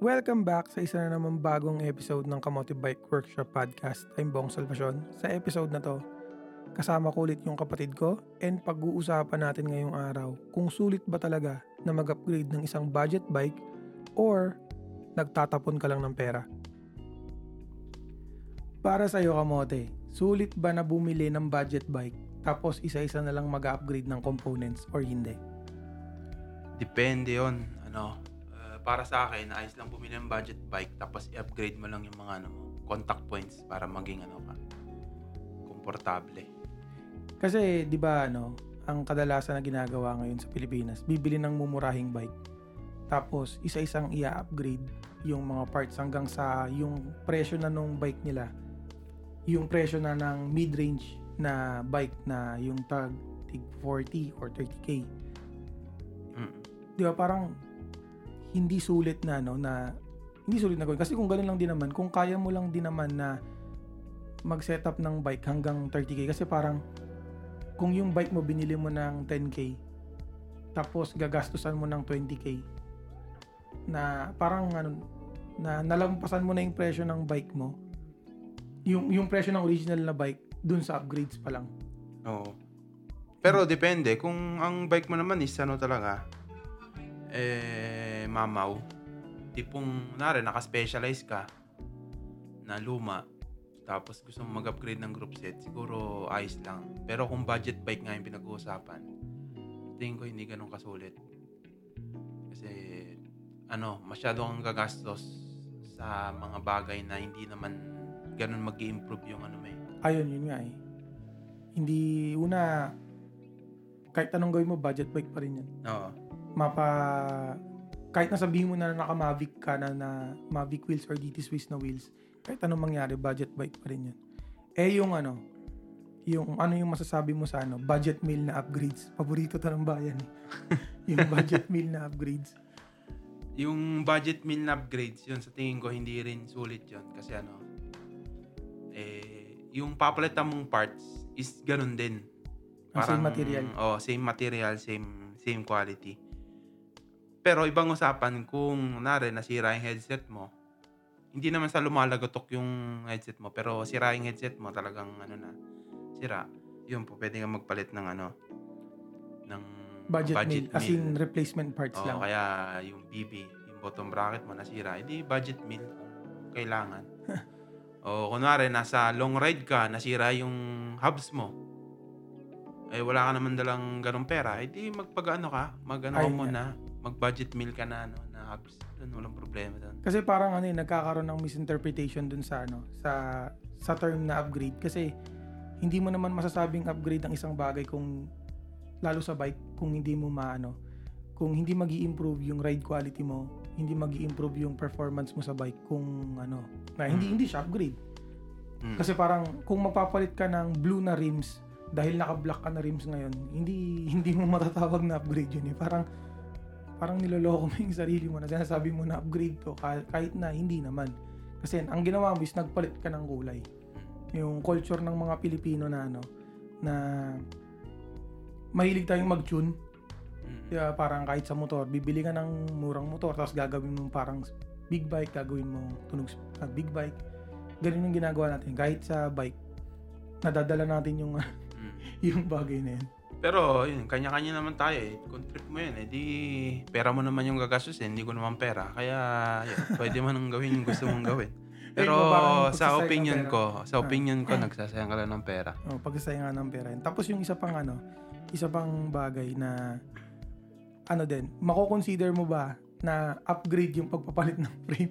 Welcome back sa isa na naman bagong episode ng Kamote Bike Workshop Podcast. I'm Bong Salvacion. Sa episode na to, kasama ko ulit yung kapatid ko and pag-uusapan natin ngayong araw kung sulit ba talaga na mag-upgrade ng isang budget bike or nagtatapon ka lang ng pera. Para sa iyo kamote, sulit ba na bumili ng budget bike tapos isa-isa na lang mag-upgrade ng components or hindi? Depende yon Ano, para sa akin, ayos lang bumili ng budget bike tapos i-upgrade mo lang yung mga ano mo, contact points para maging ano ka, komportable. Kasi 'di ba ano, ang kadalasan na ginagawa ngayon sa Pilipinas, bibili ng mumurahing bike. Tapos isa-isang i-upgrade yung mga parts hanggang sa yung presyo na nung bike nila. Yung presyo na ng mid-range na bike na yung tag tig 40 or 30k. Mm. 'Di ba parang hindi sulit na no na hindi sulit na gawin kasi kung ganoon lang din naman, kung kaya mo lang din naman na mag-setup ng bike hanggang 30k kasi parang kung yung bike mo binili mo ng 10k tapos gagastusan mo ng 20k na parang ano na nalampasan mo na yung presyo ng bike mo yung yung presyo ng original na bike dun sa upgrades pa lang Oo. Pero depende kung ang bike mo naman is ano talaga eh mamaw. Tipong nare naka-specialize ka na luma tapos gusto mo mag-upgrade ng group set, siguro ayos lang. Pero kung budget bike nga yung pinag-uusapan, tingin ko hindi ganun kasulit. Kasi, ano, masyado kang gagastos sa mga bagay na hindi naman ganun mag improve yung ano may. ayun yun nga eh hindi una kahit anong gawin mo budget bike pa rin yan Oo. Mapa kahit nasabihin mo na naka Mavic ka na, na Mavic wheels or DT Swiss na wheels kahit anong mangyari budget bike pa rin yan eh yung ano yung ano yung masasabi mo sa ano budget meal na upgrades paborito to ng bayan eh. yung budget meal na upgrades Yung budget meal na upgrades, yun sa tingin ko hindi rin sulit yun. Kasi ano, eh, yung papalitan mong parts is ganun din. Ang same material. Oh, same material, same same quality. Pero ibang usapan kung nare nasira yung headset mo. Hindi naman sa lumalagotok yung headset mo, pero sira yung headset mo talagang ano na, sira. Yun po, pwede kang magpalit ng ano, ng budget, meal as in replacement parts Oo, lang kaya yung BB, yung bottom bracket mo nasira, hindi budget meal kung kailangan. o kunwari, nasa long ride ka, nasira yung hubs mo. Eh, wala ka naman dalang ganong pera, edi magpag-ano ka, mag-ano ka Ayun muna, mag-budget meal ka na, ano, na hubs. Doon, walang problema doon. Kasi parang ano eh, nagkakaroon ng misinterpretation dun sa ano, sa sa term na upgrade kasi hindi mo naman masasabing upgrade ang isang bagay kung lalo sa bike kung hindi mo maano kung hindi magi improve yung ride quality mo, hindi magi improve yung performance mo sa bike kung ano, na hindi hindi siya upgrade. Mm. Kasi parang kung mapapalit ka ng blue na rims dahil naka-black ka na rims ngayon, hindi hindi mo matatawag na upgrade yun eh. Parang parang niloloko mo yung sarili mo na sinasabi mo na upgrade to kah- kahit na hindi naman. Kasi ang ginawa mo is nagpalit ka ng kulay. Yung culture ng mga Pilipino na ano na mahilig tayong mag-tune. Mm. Kaya parang kahit sa motor, bibili ka ng murang motor tapos gagawin mo parang big bike, gagawin mo tunog sa big bike. Ganun yung ginagawa natin. Kahit sa bike, nadadala natin yung Mm. yung bagay na yun. Pero, yun, kanya-kanya naman tayo eh. Kung trip mo yun, eh, di pera mo naman yung gagastusin, hindi ko naman pera. Kaya, yun, pwede mo nang gawin yung gusto mong gawin. Pero sa pagsasayang opinion ko, sa Ah. opinion ko, nagsasayang ka lang ng pera. Oh, pagsasayangan ng pera. Tapos yung isa pang ano, isa pang bagay na ano din, mako-consider mo ba na upgrade yung pagpapalit ng frame?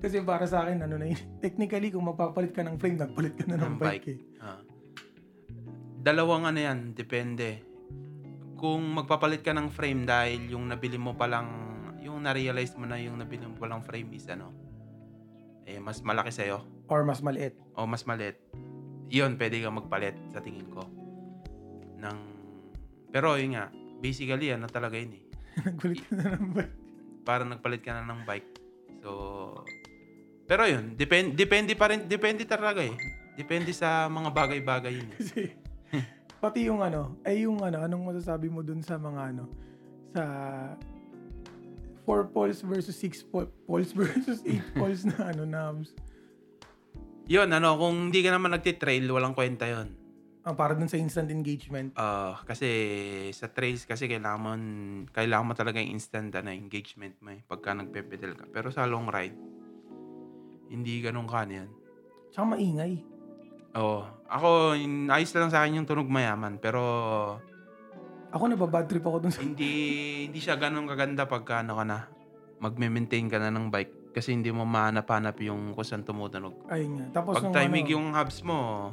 Kasi para sa akin, ano na yun, technically kung magpapalit ka ng frame, nagpalit ka na ng, Ng bike, bike. eh. Ah. Dalawang ano yan, depende. Kung magpapalit ka ng frame dahil yung nabili mo palang, yung na-realize mo na yung nabili mo palang frame is ano, eh, mas malaki sa'yo Or mas maliit. o mas maliit, yun, pwede kang magpalit sa tingin ko. Ng, pero yun nga, basically, ano talaga yun eh. nagpalit ka na ng bike. Parang nagpalit ka na ng bike. So, pero yun, depend, depende pa rin, depende talaga eh. Depende sa mga bagay-bagay yun eh. Pati yung ano, ay yung ano, anong masasabi mo dun sa mga ano, sa 4 poles versus 6 po- poles versus 8 poles na ano nabs. Yun, ano, kung hindi ka naman nagtitrail, walang kwenta yun. Ah, para dun sa instant engagement. Ah, kasi sa trails kasi kailangan mo, kailangan mo talaga yung instant ano, engagement mo eh, pagka nagpe-pedal ka. Pero sa long ride, hindi ganun ka yan. Tsaka maingay. Oo. Ako, in- ayos lang sa akin yung tunog mayaman. Pero Ako nababad trip ako dun sa... hindi hindi siya ganun kaganda pagka ano ka na, magme-maintain ka na ng bike. Kasi hindi mo mahanap-hanap yung kung saan tumutunog. Ayun nga. Tapos Pag nung timing ano, yung hubs mo,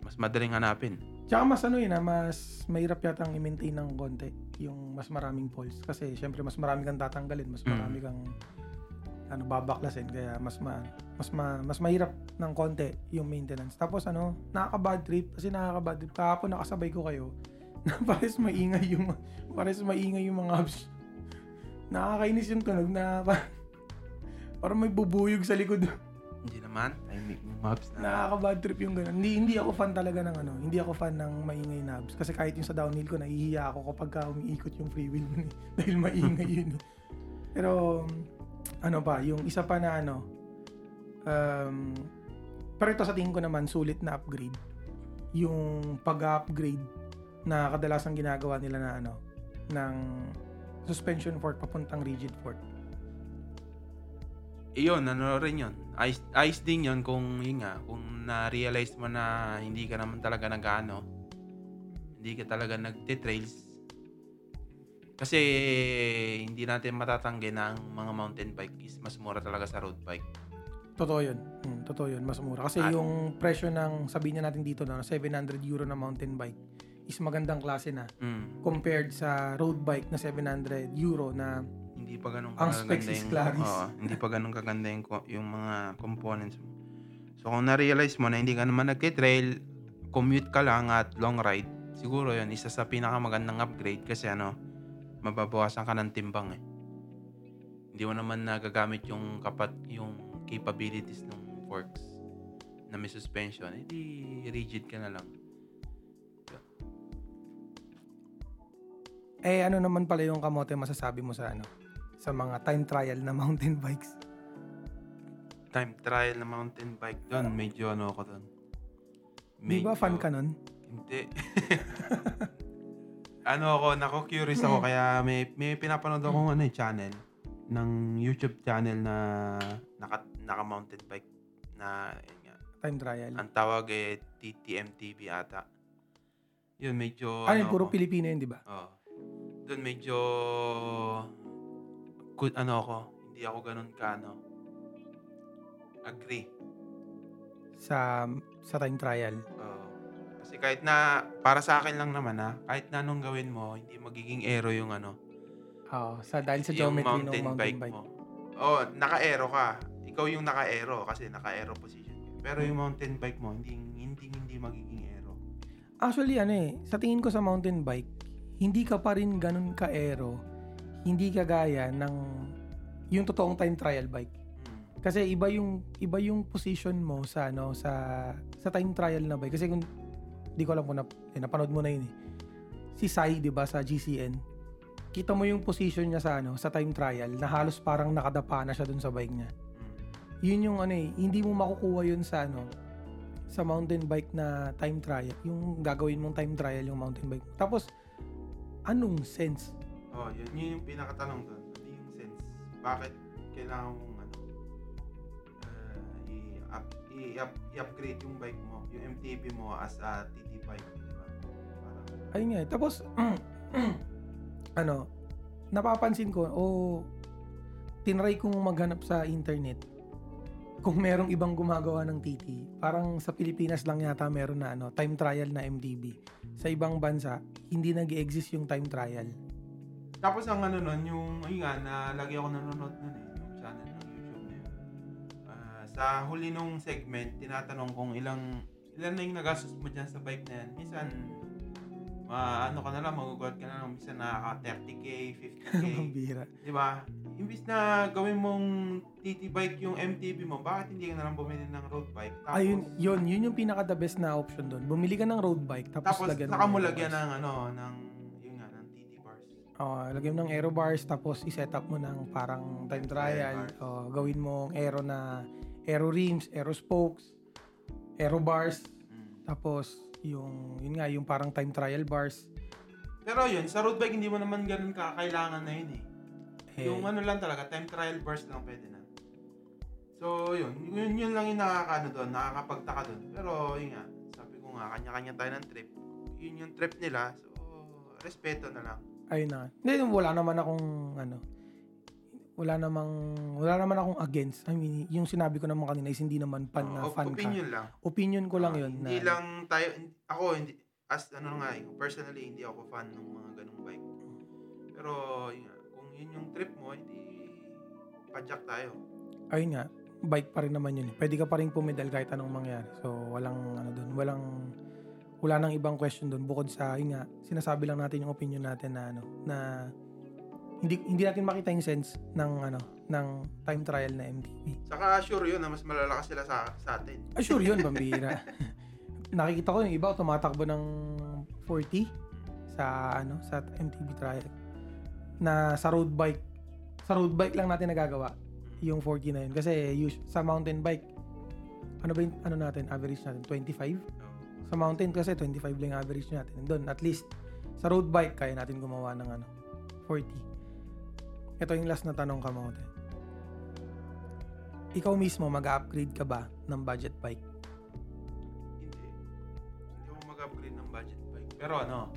mas madaling hanapin. Tsaka mas ano yun ah, mas mahirap yatang i-maintain ng konti yung mas maraming poles. Kasi syempre mas marami kang tatanggalin, mas Mm. marami kang ano babaklasin kaya mas ma, mas ma, mas mahirap ng konti yung maintenance. Tapos ano, nakaka-bad trip kasi nakaka-bad trip. Kahapon nakasabay ko kayo na pares maingay yung pares maingay yung mga hubs. Nakakainis yung tunog na pa, parang may bubuyog sa likod. Hindi naman. Timing yung hubs na. Nakaka-bad trip yung ganun. Hindi, hindi ako fan talaga ng ano, hindi ako fan ng maingay na abs. Kasi kahit yung sa downhill ko, nahihiya ako kapag ka umiikot yung free wheel eh. Dahil maingay yun. Pero, ano pa, yung isa pa na ano, um, pero ito sa tingin ko naman, sulit na upgrade. Yung pag-upgrade na kadalasang ginagawa nila na ano, ng suspension fork papuntang rigid fork. Iyon, ano rin yun. Ayos, ayos din yun kung yun nga, kung na-realize mo na hindi ka naman talaga nag-ano, hindi ka talaga nagtitrails. Kasi hindi natin matatanggi na ang mga mountain bike is mas mura talaga sa road bike. Totoo yun. Hmm, totoo yun. Mas mura. Kasi At- yung presyo ng, sabihin na natin dito, na 700 euro na mountain bike is magandang klase na Mm. compared sa road bike na 700 euro na Hindi pa ganun Ang specs is Claris. oo, hindi pa ganun kaganda yung, ko- yung mga components mo. So kung na-realize mo na hindi ka naman nagtitrail, commute ka lang at long ride, siguro yun, isa sa pinakamagandang upgrade kasi ano, mababawasan ka ng timbang eh. Hindi mo naman nagagamit yung kapat, yung capabilities ng forks na may suspension, hindi rigid ka na lang. eh ano naman pala yung kamote masasabi mo sa ano sa mga time trial na mountain bikes. Time trial na mountain bike doon, medyo ano ako doon. Di ba fan ka nun? Hindi. ano ako, nako curious ako kaya may may pinapanood akong ano eh, channel ng YouTube channel na naka naka mountain bike na yun nga, Time trial. ang tawag eh TTMTV ata. Yun medyo Ano yun, puro ako, Pilipino yun, di ba? Oh. Doon medyo good ano ako, hindi ako ganun ka ano. Agree. Sa sa time trial. Oo. Kasi kahit na, para sa akin lang naman ha, kahit na anong gawin mo, hindi magiging aero yung ano, Oo, sa dahil sa geometry ng mountain, mountain bike, bike. mo. Oo, naka-aero ka. Ikaw yung naka-aero kasi naka-aero position. Pero yung mountain bike mo, hindi hindi hindi magiging aero. Actually, ano eh, sa tingin ko sa mountain bike, hindi ka pa rin ganun ka-aero, hindi ka gaya ng yung totoong time trial bike. Mm. Kasi iba yung iba yung position mo sa ano sa sa time trial na bike. Kasi kung di ko alam kung na, eh, napanood mo na yun eh. Si Sai, 'di ba, sa GCN. Kita mo yung position niya sa ano, sa time trial na halos parang nakadapa na siya dun sa bike niya. Mm. Yun yung ano eh, hindi mo makukuha yun sa ano sa mountain bike na time trial. Yung gagawin mong time trial yung mountain bike. Tapos anong sense? Oh, yun, yun yung pinakatanong doon. Ano yung sense? Bakit kailangan mong i-upgrade yung bike mo, yung MTB mo as a TT bike, di ba? Parang, Ayun nga. eh. Tapos, ano, napapansin ko, o tinry kong maghanap sa internet kung merong ibang gumagawa ng TT. Parang sa Pilipinas lang yata meron na ano, time trial na MDB. Sa ibang bansa, hindi nag exist yung time trial. Tapos ang ano nun, yung, ayun nga, na lagi ako nanonood nun eh, sa huli nung segment, tinatanong kung ilang, ilan na yung nagastos mo dyan sa bike na yan. Minsan, ma ano ka na lang, magugulat ka na lang, minsan nakaka 30k, 50k, Ang bira. di ba? Imbis na gawin mong TT bike yung MTB mo, bakit hindi ka na lang bumili ng road bike? Tapos, Ayun, yun, yun yung pinaka the best na option doon. Bumili ka ng road bike tapos, tapos lagyan mo ng ng ano, ng. Oh, lagyan mo ng aero bars tapos i-set up mo ng parang time trial. bars. Oh, gawin mo aero na aero rims, aero spokes, aero bars, Mm. tapos yung yun nga yung parang time trial bars. Pero yun, sa road bike, hindi mo naman ganun kakailangan na yun eh. Eh, Yung ano lang talaga, time trial burst lang pwede na. So, yun. Yun, yun lang yung nakakaano doon, nakakapagtaka doon. Pero, yun nga, sabi ko nga, kanya-kanya tayo ng trip. Yun yung trip nila, so, respeto na lang. ayun na. Hindi wala naman akong ano wala namang wala naman akong against. I mean, yung sinabi ko naman kanina is hindi naman fan na Oo, fan ka. opinion lang. Opinion ko lang Ah, yun. Hindi na, lang tayo, ako, hindi, as ano nga, personally, hindi ako fan ng mga ganung bike. Pero, yun kung yun yung trip mo, hindi, padyak tayo. ayun nga, bike pa rin naman yun. eh. Pwede ka pa rin pumedal kahit anong mangyari. So, walang ano doon, walang wala nang ibang question doon bukod sa yun nga, sinasabi lang natin yung opinion natin na ano, na hindi hindi natin makita yung sense ng ano, ng time trial na MTB. Saka sure yun na mas malalakas sila sa, sa atin. Ah, sure yun, pambira. Nakikita ko yung iba tumatakbo ng 40 sa ano sa MTB trial na sa road bike. Sa road bike lang natin nagagawa yung 40 na yun kasi sa mountain bike ano ba yung ano natin average natin 25 sa mountain kasi 25 lang average natin doon at least sa road bike kaya natin gumawa ng ano 40 ito yung last na tanong ka mo ikaw mismo mag-upgrade ka ba ng budget bike Hindi. Hindi ako mag-upgrade ng budget bike. Pero ano,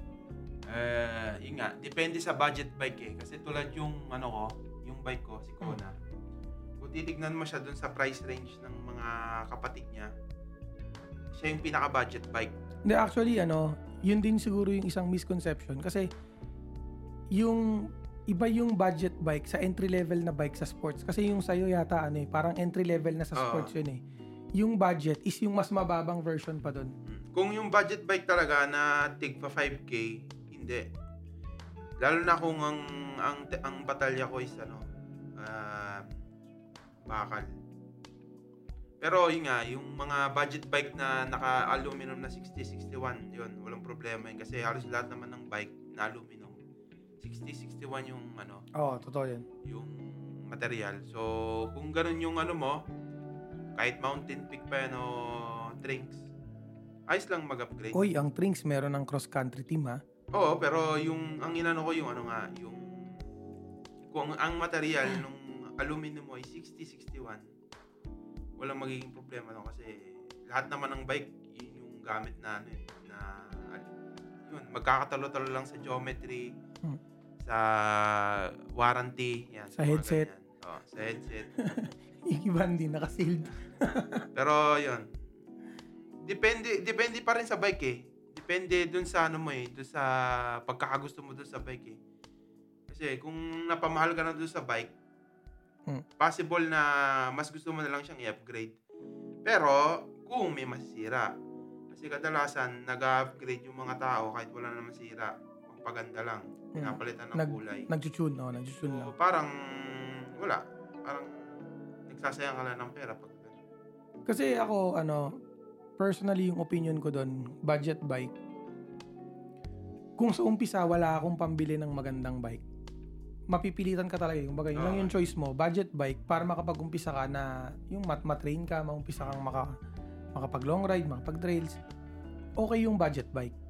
eh, yun nga, depende sa budget bike eh. Kasi tulad yung ano ko, yung bike ko, si Kona, kung titignan mo siya dun sa price range ng mga kapatid niya, siya yung pinaka-budget bike. Hindi, actually, ano, yun din siguro yung isang misconception. Kasi, yung iba yung budget bike sa entry level na bike sa sports. Kasi yung sa'yo yata, ano eh, parang entry level na sa sports yun eh. Yung budget is yung mas mababang version pa doon. Mm. Kung yung budget bike talaga na tig pa 5k, hindi. Lalo na kung ang ang ang batalya ko is ano, ah, bakal. Pero yun nga, yung mga budget bike na naka-aluminum na 60-61, yun, walang problema yun. Kasi halos lahat naman ng bike na aluminum. 60-61 yung ano, Oo, totoo yun. yung material. So, kung ganun yung ano mo, kahit mountain peak pa yan o drinks, ayos lang mag-upgrade. Uy, ang Trinks meron ng cross-country team ha. Oo, pero yung, ang inano ko yung ano nga, yung, kung ang material nung aluminum mo ay 60-61, walang magiging problema no kasi lahat naman ng bike, yun yung gamit na ano eh, na, yun, magkakatalo-talo lang sa geometry, Hmm. Sa warranty, yan. Sa mga headset. ganyan. Oo, sa headset. Iba hindi nakasealed. Pero yun. Depende depende pa rin sa bike eh. Depende dun sa ano mo eh, dun sa pagkakagusto mo dun sa bike eh. Kasi kung napamahal ka na dun sa bike, Hmm. possible na mas gusto mo na lang siyang i-upgrade. Pero kung may masisira. Kasi kadalasan nag-upgrade yung mga tao kahit wala na masira. Pagpaganda lang. Pinapalitan ng Nag- kulay. Nag-tune, oh, nag-tune lang. So, parang wala. Parang nagsasayang ka lang ng pera pag ganun. Kasi ako, ano, personally yung opinion ko doon, budget bike. Kung sa umpisa wala akong pambili ng magandang bike, mapipilitan ka talaga. Yung bagay, yun lang yung choice mo, budget bike, para makapag-umpisa ka na yung mat matrain ka, maumpisa kang maka, makapag long ride, makapag trails. Okay yung budget bike.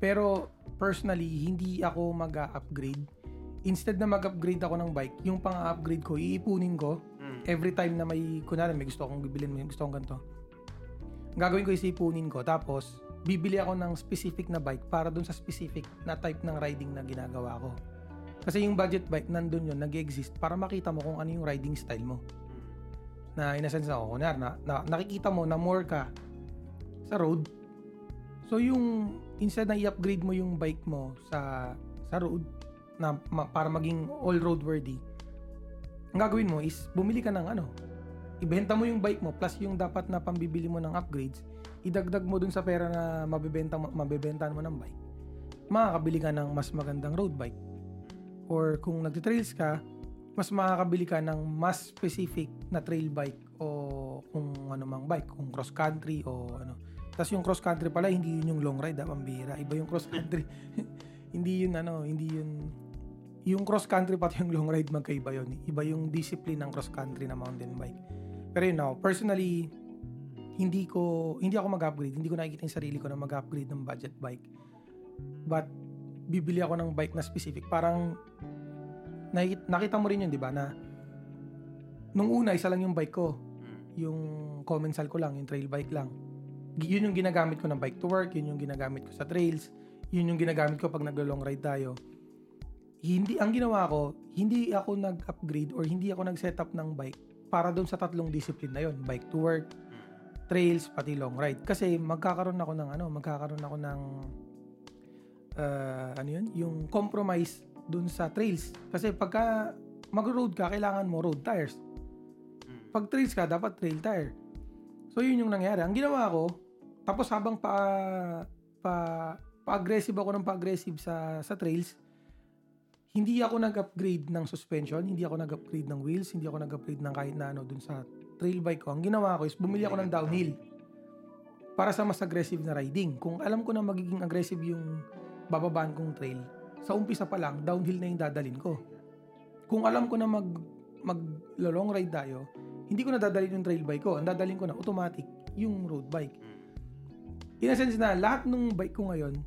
Pero personally, hindi ako mag-upgrade. Instead na mag-upgrade ako ng bike, yung pang-upgrade ko, iipunin ko Mm. every time na may, kunwari may gusto akong bibilin, may gusto akong ganito. Ang gagawin ko is ipunin ko. Tapos, bibili ako ng specific na bike para dun sa specific na type ng riding na ginagawa ko. Kasi yung budget bike, nandun yun, nag-exist para makita mo kung ano yung riding style mo. Mm. Na in a sense ako, kunwari, na, na, nakikita mo na more ka sa road. So yung, instead na i-upgrade mo yung bike mo sa sa road, na ma- para maging all road worthy, ang gagawin mo is bumili ka ng ano, ibenta mo yung bike mo plus yung dapat na pambibili mo ng upgrades, idagdag mo dun sa pera na mabebenta mo, mabebentahan mo ng bike. Makakabili ka ng mas magandang road bike. Or kung nagtitrails ka, mas makakabili ka ng mas specific na trail bike o kung ano mang bike, kung cross country o ano. Tapos yung cross country pala, hindi yun yung long ride, ah, pambira. Iba yung cross country. hindi yun ano, hindi yun yung cross country pati yung long ride magkaiba yun. Iba yung discipline ng cross country na mountain bike. Pero yun know, personally, hindi ko hindi ako mag-upgrade. Hindi ko nakikita yung sarili ko na mag-upgrade ng budget bike. But bibili ako ng bike na specific. Parang nakita, nakita mo rin yun, 'di ba, na nung una isa lang yung bike ko. Mm. Yung Comensal ko lang, yung trail bike lang. Yun yung ginagamit ko ng bike to work, yun yung ginagamit ko sa trails, yun yung ginagamit ko pag naglo-long ride tayo. Hindi ang ginawa ko, hindi ako nag-upgrade or hindi ako nag-set up ng bike para doon sa tatlong discipline na yun, bike to work, trails pati long ride. Kasi magkakaroon ako ng ano magkakaroon ako ng uh, ano yun? Yung compromise dun sa trails. Kasi pagka mag-road ka kailangan mo road tires. Pag trails ka dapat trail tire so yun yung nangyari ang ginawa ko tapos habang pa pa pa-aggressive ako ng pa-aggressive sa sa trails hindi ako nag-upgrade ng suspension, hindi ako nag-upgrade ng wheels, hindi ako nag-upgrade ng kahit na ano dun sa trail bike ko. Ang ginawa ko is bumili ako ng downhill para sa mas aggressive na riding. Kung alam ko na magiging aggressive yung bababaan kong trail, sa umpisa pa lang, downhill na yung dadalin ko. Kung alam ko na mag mag long ride tayo, hindi ko na dadalhin yung trail bike ko. Ang dadalhin ko na automatic yung road bike. In a sense na lahat ng bike ko ngayon,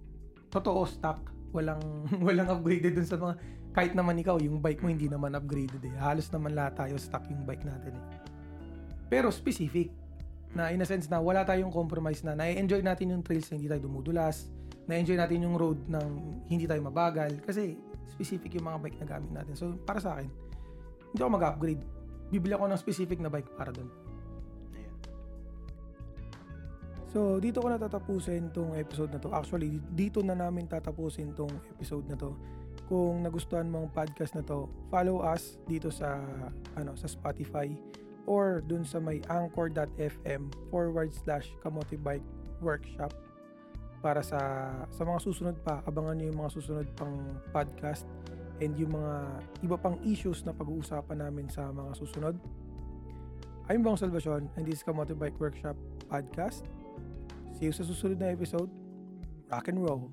totoo stock. Walang walang upgraded dun sa mga kahit naman ikaw yung bike mo hindi naman upgraded eh. Halos naman lahat tayo stock yung bike natin eh. Pero specific na in a sense na wala tayong compromise na na-enjoy natin yung trails na hindi tayo dumudulas, na-enjoy natin yung road ng hindi tayo mabagal kasi specific yung mga bike na gamit natin. So para sa akin, hindi ako mag-upgrade. Bibili ako ng specific na bike para doon. Ayan. So, dito ko na tatapusin tong episode na to. Actually, dito na namin tatapusin tong episode na to. Kung nagustuhan mo ang podcast na to, follow us dito sa ano sa Spotify or dun sa may anchor.fm forward slash kamote bike workshop para sa sa mga susunod pa abangan nyo yung mga susunod pang podcast and yung mga iba pang issues na pag-uusapan namin sa mga susunod I'm Bong Salvacion and this is Kamote Bike Workshop Podcast See you sa susunod na episode. Rock and roll.